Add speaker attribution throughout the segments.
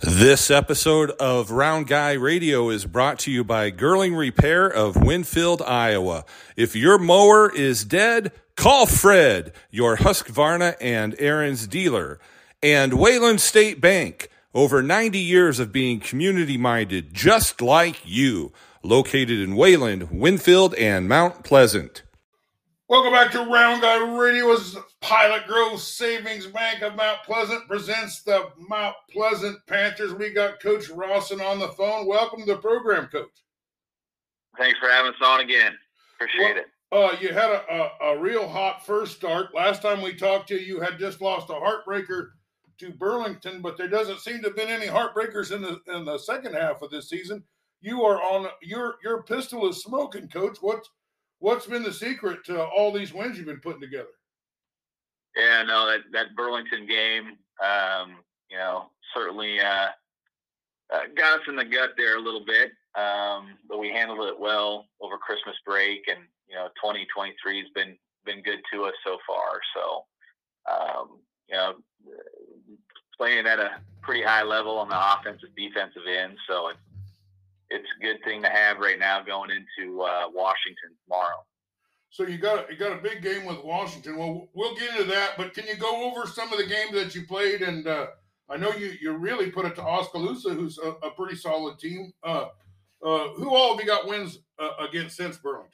Speaker 1: This episode of Round Guy Radio is brought to you by Girling Repair of Winfield, Iowa. If your mower is dead, call Fred, your Husqvarna and Ariens dealer. And Wayland State Bank, over 90 years of being community minded, just like you, located in Wayland, Winfield, and Mount Pleasant.
Speaker 2: Welcome back to Round Guy Radio. As Pilot Grove Savings Bank of Mount Pleasant presents the Mount Pleasant Panthers. We got Coach Rawson on the phone. Welcome to the program, Coach.
Speaker 3: Thanks for having us on again. Appreciate
Speaker 2: well, it. Uh, you had a, a, a, real hot first start. Last time we talked to you, you had just lost a heartbreaker to Burlington, but there doesn't seem to have been any heartbreakers in the in the second half of this season. You are on your your pistol is smoking, Coach. What's what's been the secret to all these wins you've been putting together?
Speaker 3: Yeah, no, that that Burlington game, um, you know, certainly uh, uh, got us in the gut there a little bit, um, but we handled it well over Christmas break, and you know, 2023 has been been good to us so far. So, um, you know, playing at a pretty high level on the offensive defensive end, so it's it's a good thing to have right now going into uh, Washington tomorrow.
Speaker 2: So you got you got a big game with Washington. Well, we'll get into that, but can you go over some of the games that you played? And uh, I know you you really put it to Oskaloosa, who's a, a pretty solid team. Uh, uh, who all have you got wins uh, against since Burlington?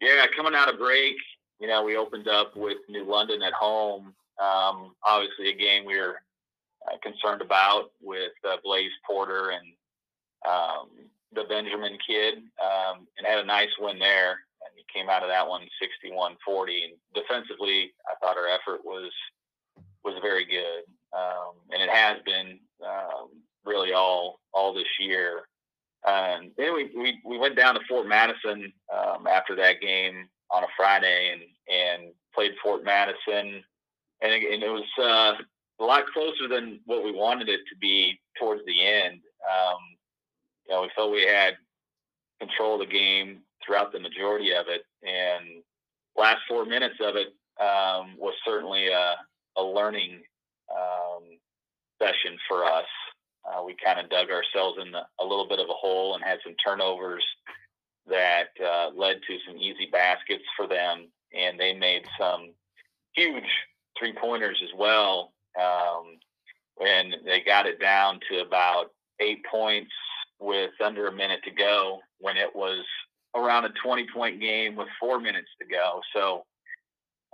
Speaker 3: Yeah, coming out of break, you know, we opened up with New London at home. Um, obviously, a game we were uh, concerned about with uh, Blaze Porter and um, the Benjamin kid, um, and had a nice win there. And he came out of that one 61-40. And defensively, I thought our effort was was very good, um, and it has been um, really all all this year. And then we, we, we went down to Fort Madison um, after that game on a Friday and, and played Fort Madison. And it, and it was uh, a lot closer than what we wanted it to be towards the end. Um, you know, we felt we had control of the game throughout the majority of it, and last four minutes of it um, was certainly a, a learning um, session for us. Uh, we kind of dug ourselves in the, a little bit of a hole and had some turnovers that uh, led to some easy baskets for them, and they made some huge three pointers as well. Um, and they got it down to about eight points with under a minute to go when it was around a 20 point game with four minutes to go. So,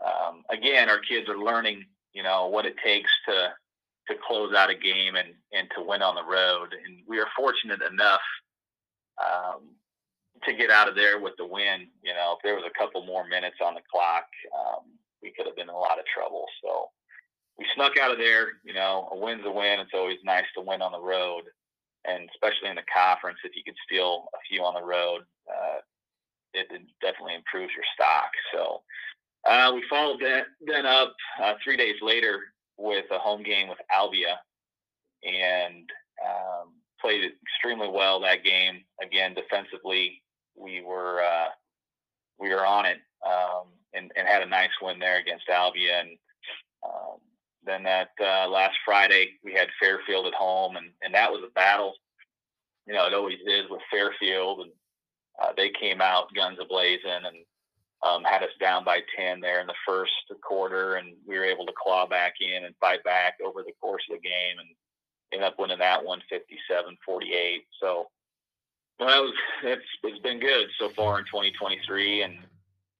Speaker 3: um, again, our kids are learning, you know, what it takes to, to close out a game and, and to win on the road. And we are fortunate enough, um, to get out of there with the win. You know, if there was a couple more minutes on the clock, um, we could have been in a lot of trouble. So we snuck out of there. You know, a win's a win. It's always nice to win on the road and especially in the conference, if you could steal a few on the road, uh, it, it, definitely improves your stock. So uh, we followed that then up uh, three days later with a home game with Albia, and um, played extremely well that game. Again, defensively, we were uh, we were on it um, and, and, had a nice win there against Albia, and um, then that uh, last Friday we had Fairfield at home, and, and that was a battle. You know, it always is with Fairfield, and uh, they came out guns a blazing and um, had us down by ten there in the first quarter, and we were able to claw back in and fight back over the course of the game, and end up winning that one 57-48. So. Well, that was it's it's been good so far in 2023, and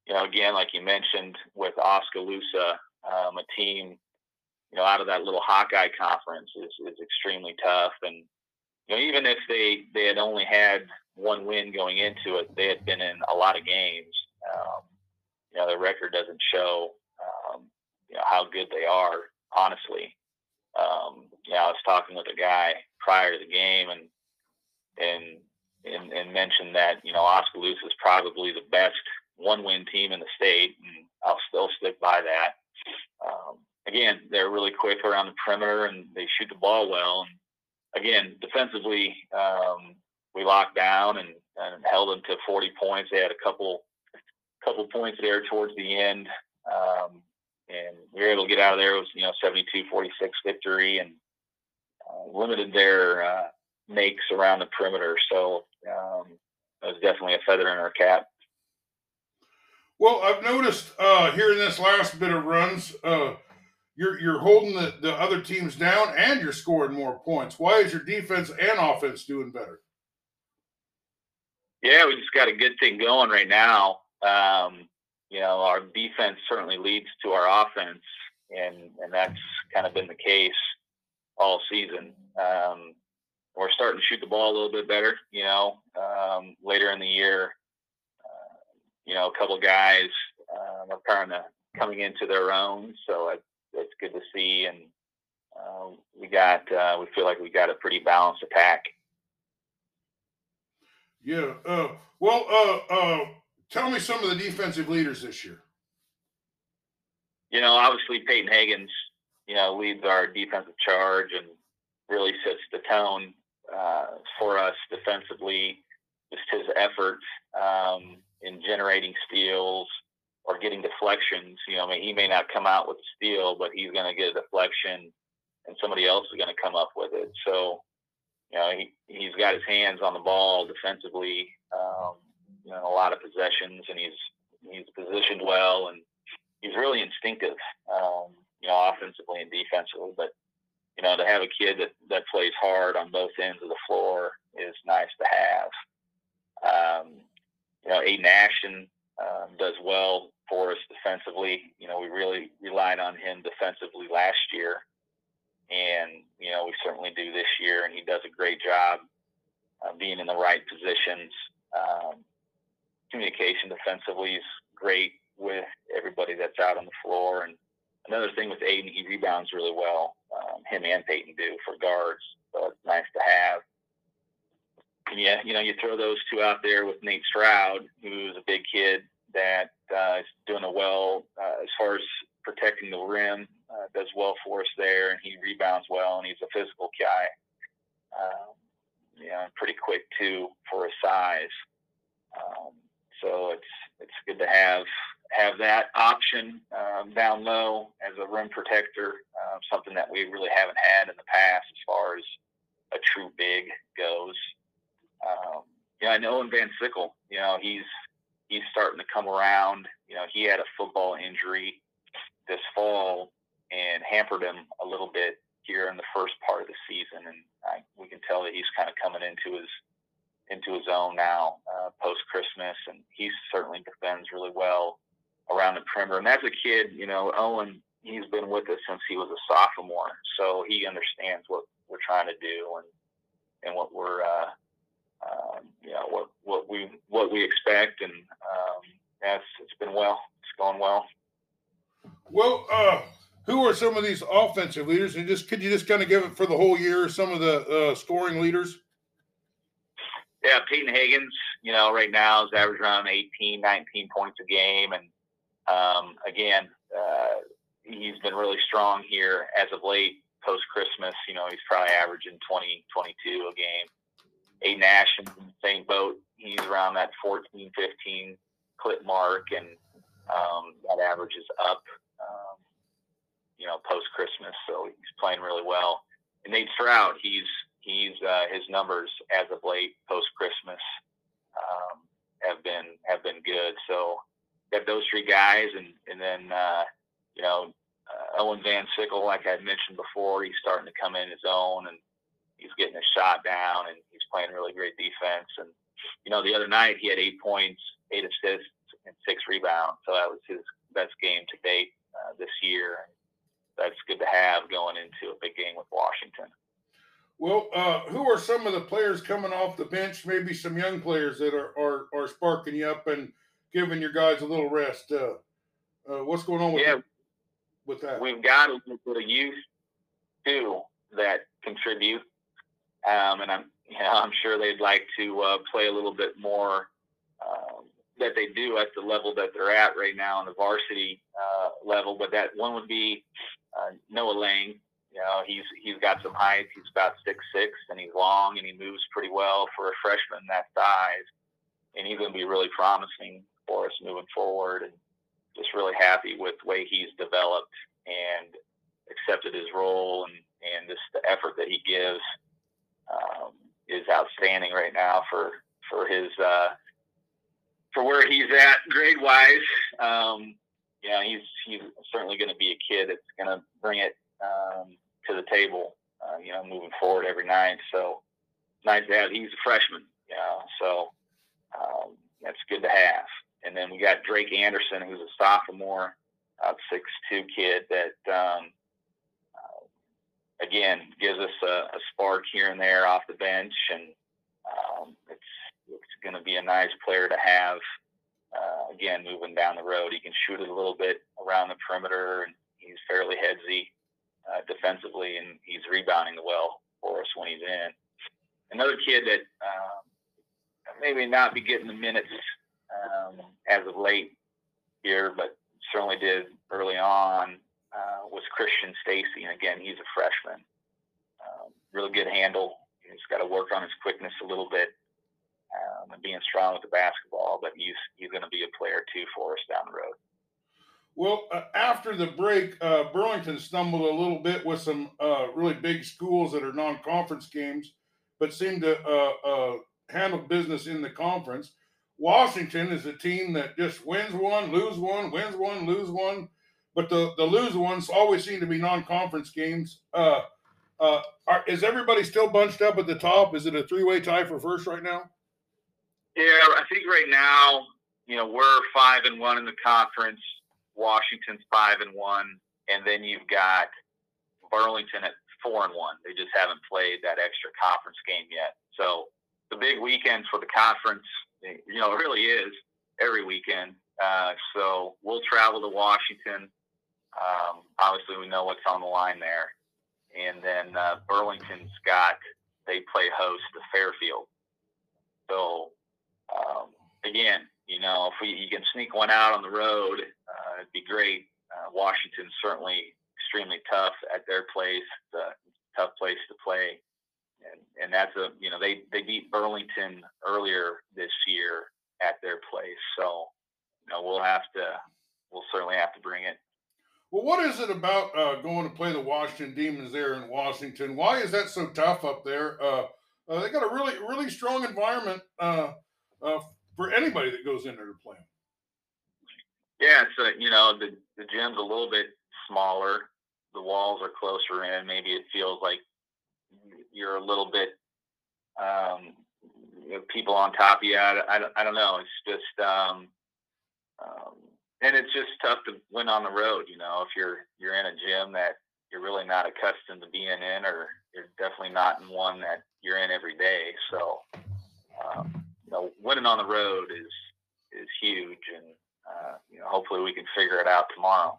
Speaker 3: you know, again, like you mentioned, with Oskaloosa, um, a team you know, out of that little Hawkeye conference is, is extremely tough. And, you know, even if they, they had only had one win going into it, they had been in a lot of games. Um, you know, their record doesn't show, um, you know, how good they are, honestly. Um, you know, I was talking with a guy prior to the game and, and, and, and mentioned that, you know, Oskaloosa is probably the best one win team in the state. And I'll still stick by that. Again, they're really quick around the perimeter and they shoot the ball well. And again, defensively, um, we locked down and, and held them to 40 points. They had a couple couple points there towards the end, um, and we were able to get out of there. It was you know 72-46 victory, and uh, limited their uh, makes around the perimeter. So um, it was definitely a feather in our cap.
Speaker 2: Well, I've noticed uh, here in this last bit of runs, uh, you're you're holding the, the other teams down and you're scoring more points. Why is your defense and offense doing better?
Speaker 3: Yeah, we just got a good thing going right now. Um, you know, our defense certainly leads to our offense, and and that's kind of been the case all season. Um, we're starting to shoot the ball a little bit better. You know, um, later in the year, uh, you know, a couple guys um, are kind of coming into their own, so it, it's good to see. And uh, we got, uh, we feel like we got a pretty balanced attack.
Speaker 2: Yeah. Uh, well, uh, uh, tell me some of the defensive leaders this year.
Speaker 3: You know, obviously Peyton Hagens, you know, leads our defensive charge and really sets the tone uh, for us defensively. Just his efforts um, in generating steals or getting deflections. You know, I mean, he may not come out with a steal, but he's going to get a deflection, and somebody else is going to come up with it. So, you know, he he's got his hands on the ball defensively. Um, you know, a lot of possessions, and he's he's positioned well, and he's really instinctive. Um, you know, offensively and defensively, but you know, to have a kid that, that plays hard on both ends of the floor is nice to have. Um, you know, Aiden Ashton um, does well for us defensively. You know, we really relied on him defensively last year, and you know, we certainly do this year, and he does a great job uh, being in the right positions. Um, communication defensively is great with everybody that's out on the floor, and another thing with Aiden, he rebounds really well. Um, him and Peyton do for guards, so it's nice to have. And yeah, you know, you throw those two out there with Nate Stroud, who's a big kid that uh, is doing a well uh, as far as protecting the rim, uh, does well for us there, and he rebounds well, and he's a physical guy. Um, you know, pretty quick too for his size. Um, so it's it's good to have have that option um, down low as a rim protector, uh, something that we really haven't had in the past as far as a true big goes. Um, I know in Van Sickle, you know, he's he's starting to come around. You know, he had a football injury this fall and hampered him a little bit here in the first part of the season, and I, we can tell that he's kind of coming into his into his own now uh, post Christmas, and he certainly defends really well around the perimeter. And that's a kid, you know, Owen. He's been with us since he was a sophomore, so he understands what we're trying to do and and what we're uh, um, you know what what we what we expect, and um, that's it's been well. It's going well.
Speaker 2: Well, uh, who are some of these offensive leaders? And just could you just kind of give it for the whole year? Some of the uh, scoring leaders.
Speaker 3: Yeah, Peyton Higgins. you know, right now is average around 18, 19 points a game. And um, again, uh, he's been really strong here as of late post Christmas. You know, he's probably averaging 20, 22 a game. A Nash in the same boat. He's around that 14, 15 clip mark, and um, that average is up, um, you know, post Christmas. So he's playing really well. And Nate Stroud, he's he's uh, his numbers as of late post Christmas um, have been have been good. So got those three guys, and and then uh, you know uh, Owen Van Sickle, like I mentioned before, he's starting to come in his own, and he's getting a shot down, and playing really great defense. And you know the other night he had eight points, eight assists, and six rebounds. So that was his best game to date uh, this year. That's good to have going into a big game with Washington.
Speaker 2: Well, uh, who are some of the players coming off the bench? Maybe some young players that are are, are sparking you up and giving your guys a little rest. Uh, uh, what's going on with
Speaker 3: yeah,
Speaker 2: with that?
Speaker 3: We've got a little bit of youth too that contribute, um, and I'm know, I'm sure they'd like to uh, play a little bit more um, that they do at the level that they're at right now on the varsity uh, level. But that one would be uh, Noah Lang. You know, he's he's got some height. He's about six six, and he's long, and he moves pretty well for a freshman that size. And he's going to be really promising for us moving forward. And just really happy with the way he's developed and accepted his role, and and just the effort that he gives is outstanding right now for for his uh, for where he's at grade wise. Um, yeah, he's he's certainly going to be a kid that's going to bring it um, to the table. Uh, you know, moving forward every night. So nice to have. He's a freshman. You know, so um, that's good to have. And then we got Drake Anderson, who's a sophomore, uh, six two kid that um, again gives us a, a, spark here and there off the bench, and um, it's it's going to be a nice player to have. Uh, again, moving down the road, he can shoot it a little bit around the perimeter, and he's fairly headsy uh, defensively, and he's rebounding well for us when he's in. Another kid that um, maybe not be getting the minutes um, as of late here, but certainly did early on, uh, was Christian Stacy. And again, he's a freshman. Um, really good handle. He's got to work on his quickness a little bit um, and being strong with the basketball, but he's, he's going to be a player too for us down the road.
Speaker 2: Well, uh, after the break, uh, Burlington stumbled a little bit with some uh, really big schools that are non-conference games, but seemed to uh, uh, handle business in the conference. Washington is a team that just wins one, lose one, wins one, lose one. But the, the lose ones always seem to be non conference games. Uh, uh, are, is everybody still bunched up at the top? Is it a three way tie for first right now?
Speaker 3: Yeah, I think right now, you know, we're five and one in the conference. Washington's five and one, and then you've got Burlington at four and one. They just haven't played that extra conference game yet. So the big weekend for the conference. You know, really is every weekend. Uh, so we'll travel to Washington. Um, obviously, we know what's on the line there. And then uh, Burlington's got they play host to Fairfield. So um, again, you know, if we you can sneak one out on the road, uh, it'd be great. Uh, Washington's certainly extremely tough at their place. It's a tough place to play and, and that's a you know they they beat Burlington earlier this year at their place, so you know we'll have to we'll certainly have to bring it.
Speaker 2: Well, what is it about uh, going to play the Washington Demons there in Washington? Why is that so tough up there? Uh, uh, they got a really really strong environment uh, uh, for anybody that goes in there to play.
Speaker 3: Yeah, so you know the the gym's a little bit smaller. The walls are closer in. Maybe it feels like you're a little bit um, people on top of you. I, I, I don't know. It's just um, um, and it's just tough to win on the road. You know, if you're you're in a gym that you're really not accustomed to being in, or you're definitely not in one that you're in every day. So, um, you know, winning on the road is is huge, and uh, you know, hopefully we can figure it out tomorrow.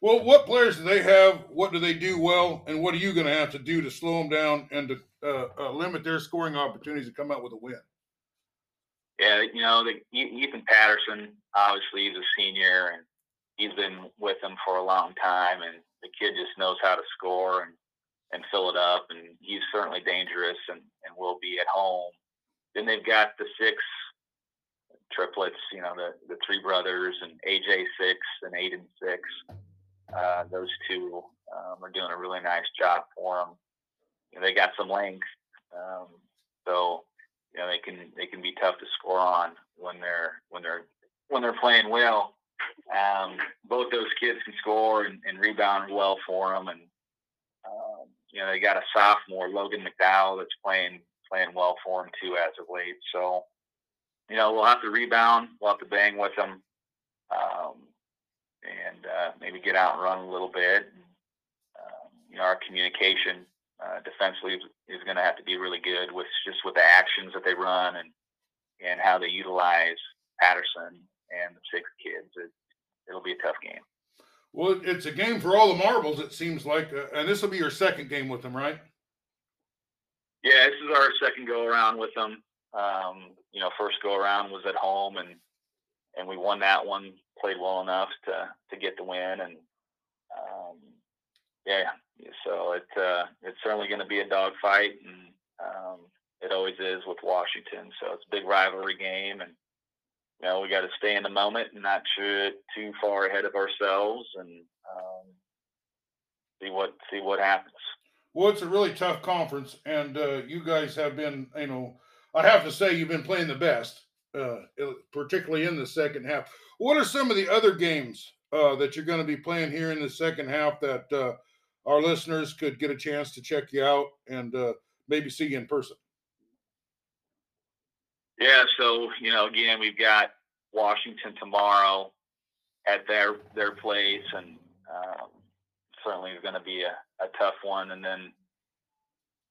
Speaker 2: Well, what players do they have? What do they do well? And what are you going to have to do to slow them down and to uh, uh, limit their scoring opportunities to come out with a win?
Speaker 3: Yeah, you know, the, Ethan Patterson, obviously, he's a senior and he's been with them for a long time. And the kid just knows how to score and, and fill it up. And he's certainly dangerous and, and will be at home. Then they've got the six triplets, you know, the, the three brothers and AJ six and Aiden six. Uh, those two um, are doing a really nice job for them. You know, they got some length, um, so you know they can they can be tough to score on when they're when they're when they're playing well. Um, both those kids can score and, and rebound well for them, and um, you know they got a sophomore Logan McDowell that's playing playing well for them too as of late. So you know we'll have to rebound, we'll have to bang with them. Um, and uh, maybe get out and run a little bit. Um, you know, our communication uh, defensively is, is going to have to be really good with just with the actions that they run and and how they utilize Patterson and the six kids. It, it'll be a tough game.
Speaker 2: Well, it's a game for all the marbles. It seems like, uh, and this will be your second game with them, right?
Speaker 3: Yeah, this is our second go around with them. Um, you know, first go around was at home, and and we won that one played well enough to to get the win, and um, yeah, so it uh, it's certainly going to be a dogfight, and um, it always is with Washington. So it's a big rivalry game, and you know we got to stay in the moment and not shoot too far ahead of ourselves, and um, see what see what happens.
Speaker 2: Well, it's a really tough conference, and uh, you guys have been, you know, I have to say you've been playing the best, uh, particularly in the second half. What are some of the other games uh, that you're going to be playing here in the second half that uh, our listeners could get a chance to check you out and uh, maybe see you in person?
Speaker 3: Yeah, so you know, again, we've got Washington tomorrow at their their place, and um, certainly is going to be a, a tough one. And then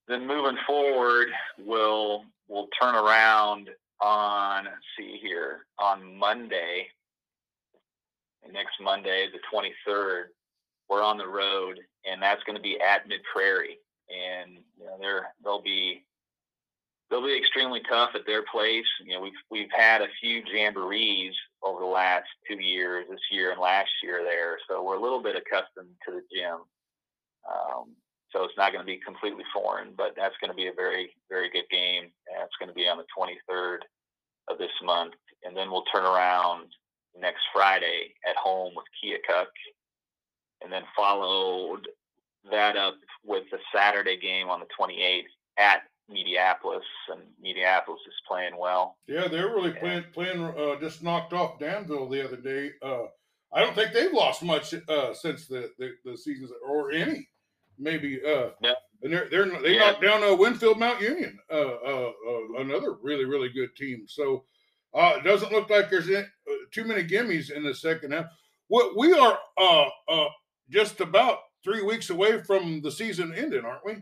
Speaker 3: then moving forward, we'll we'll turn around on see here on Monday, next Monday, the twenty third. We're on the road, and that's going to be at Mid Prairie, and you know, there they'll be they'll be extremely tough at their place. You know, we've we've had a few jamborees over the last two years, this year and last year there, so we're a little bit accustomed to the gym. Um, so it's not going to be completely foreign, but that's going to be a very very good game. And it's going to be on the 23rd of this month, and then we'll turn around next Friday at home with Keokuk, and then followed that up with the Saturday game on the 28th at Mediapolis, and Mediapolis is playing well.
Speaker 2: Yeah, they're really playing playing. Uh, just knocked off Danville the other day. Uh, I don't think they've lost much uh, since the, the the seasons or any, maybe. Uh,
Speaker 3: yeah.
Speaker 2: And they're, they're they yeah. knocked down uh, Winfield Mount Union, uh, uh, uh, another really really good team. So uh, it doesn't look like there's any, uh, too many gimmies in the second half. What we are uh, uh, just about three weeks away from the season ending, aren't we?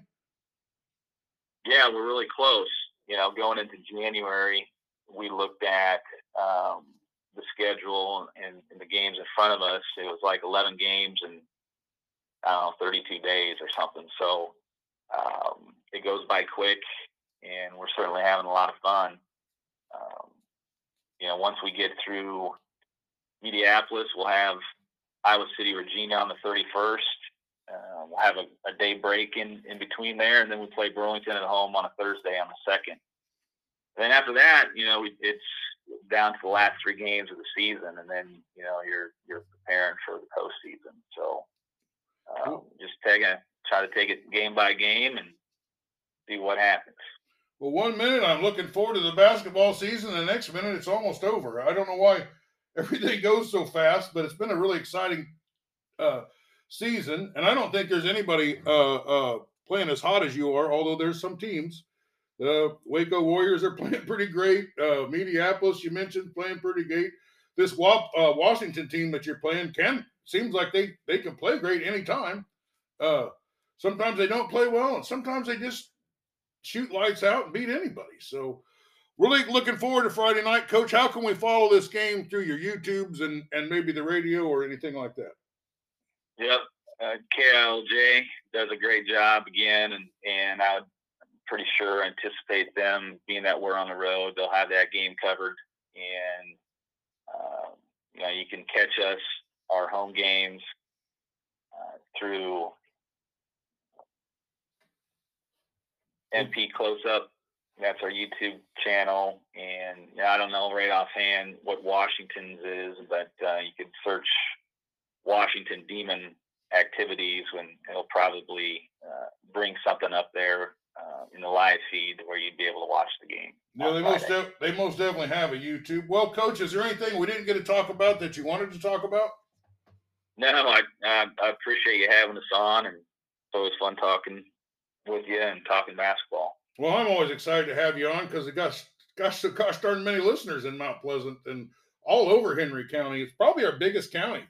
Speaker 3: Yeah, we're really close. You know, going into January, we looked at um, the schedule and, and, the games in front of us. It was like 11 games and I don't know, 32 days or something. So um, it goes by quick, and we're certainly having a lot of fun. Um, you know, once we get through Mediapolis, we'll have Iowa City, Regina on the 31st. Uh, we'll have a, a, day break in, in between there, and then we play Burlington at home on a Thursday on the second. Then after that, you know, it's down to the last three games of the season, and then you know you're you're preparing for the postseason. So um, just take a try to take it game by game and see what happens.
Speaker 2: Well, one minute I'm looking forward to the basketball season, the next minute it's almost over. I don't know why everything goes so fast, but it's been a really exciting uh, season, and I don't think there's anybody uh, uh, playing as hot as you are. Although there's some teams. The Waco Warriors are playing pretty great. Uh, Mediapolis, you mentioned, playing pretty great. This uh, Washington team that you're playing can seems like they they can play great anytime. Uh, sometimes they don't play well, and sometimes they just shoot lights out and beat anybody. So really looking forward to Friday night, Coach. How can we follow this game through your YouTubes and and maybe the radio or anything like that?
Speaker 3: Yep, uh, KILJ does a great job again, and and I am pretty sure anticipate them being that we're on the road, they'll have that game covered, and uh, you know you can catch us our home games uh, through MP Close Up. That's our YouTube channel, and I don't know right offhand what Washington's is, but uh, you could search Washington Demon activities, and it'll probably uh, bring something up there uh, in the live feed where you'd be able to watch the game.
Speaker 2: No, they most def- they most definitely have a YouTube. Well, coach, is there anything we didn't get to talk about that you wanted to talk about?
Speaker 3: No, I I, I appreciate you having us on, and it's always fun talking with you and talking basketball.
Speaker 2: Well, I'm always excited to have you on because it got gosh, gosh darn many listeners in Mount Pleasant and all over Henry County. It's probably our biggest county,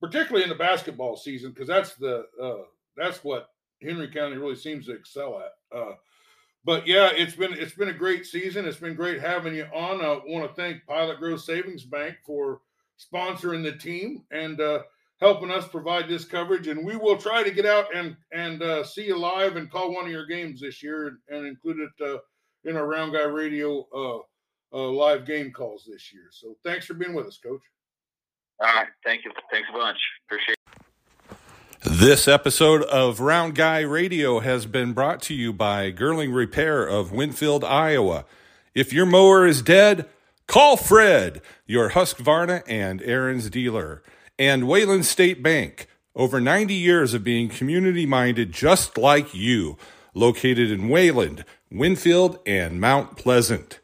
Speaker 2: particularly in the basketball season, because that's the uh, that's what Henry County really seems to excel at. Uh, but yeah, it's been it's been a great season. It's been great having you on. I want to thank Pilot Grove Savings Bank for sponsoring the team and uh, helping us provide this coverage. And we will try to get out and and uh, see you live and call one of your games this year and, and include it uh, in our Round Guy Radio uh, uh, live game calls this year. So thanks for being with us, Coach.
Speaker 3: All right, thank you. Thanks a bunch. Appreciate. it.
Speaker 1: This episode of Round Guy Radio has been brought to you by Girling Repair of Winfield, Iowa. If your mower is dead, call Fred, your Husqvarna and Ariens dealer and Wayland State Bank. Over 90 years of being community minded just like you, located in Wayland, Winfield, and Mount Pleasant.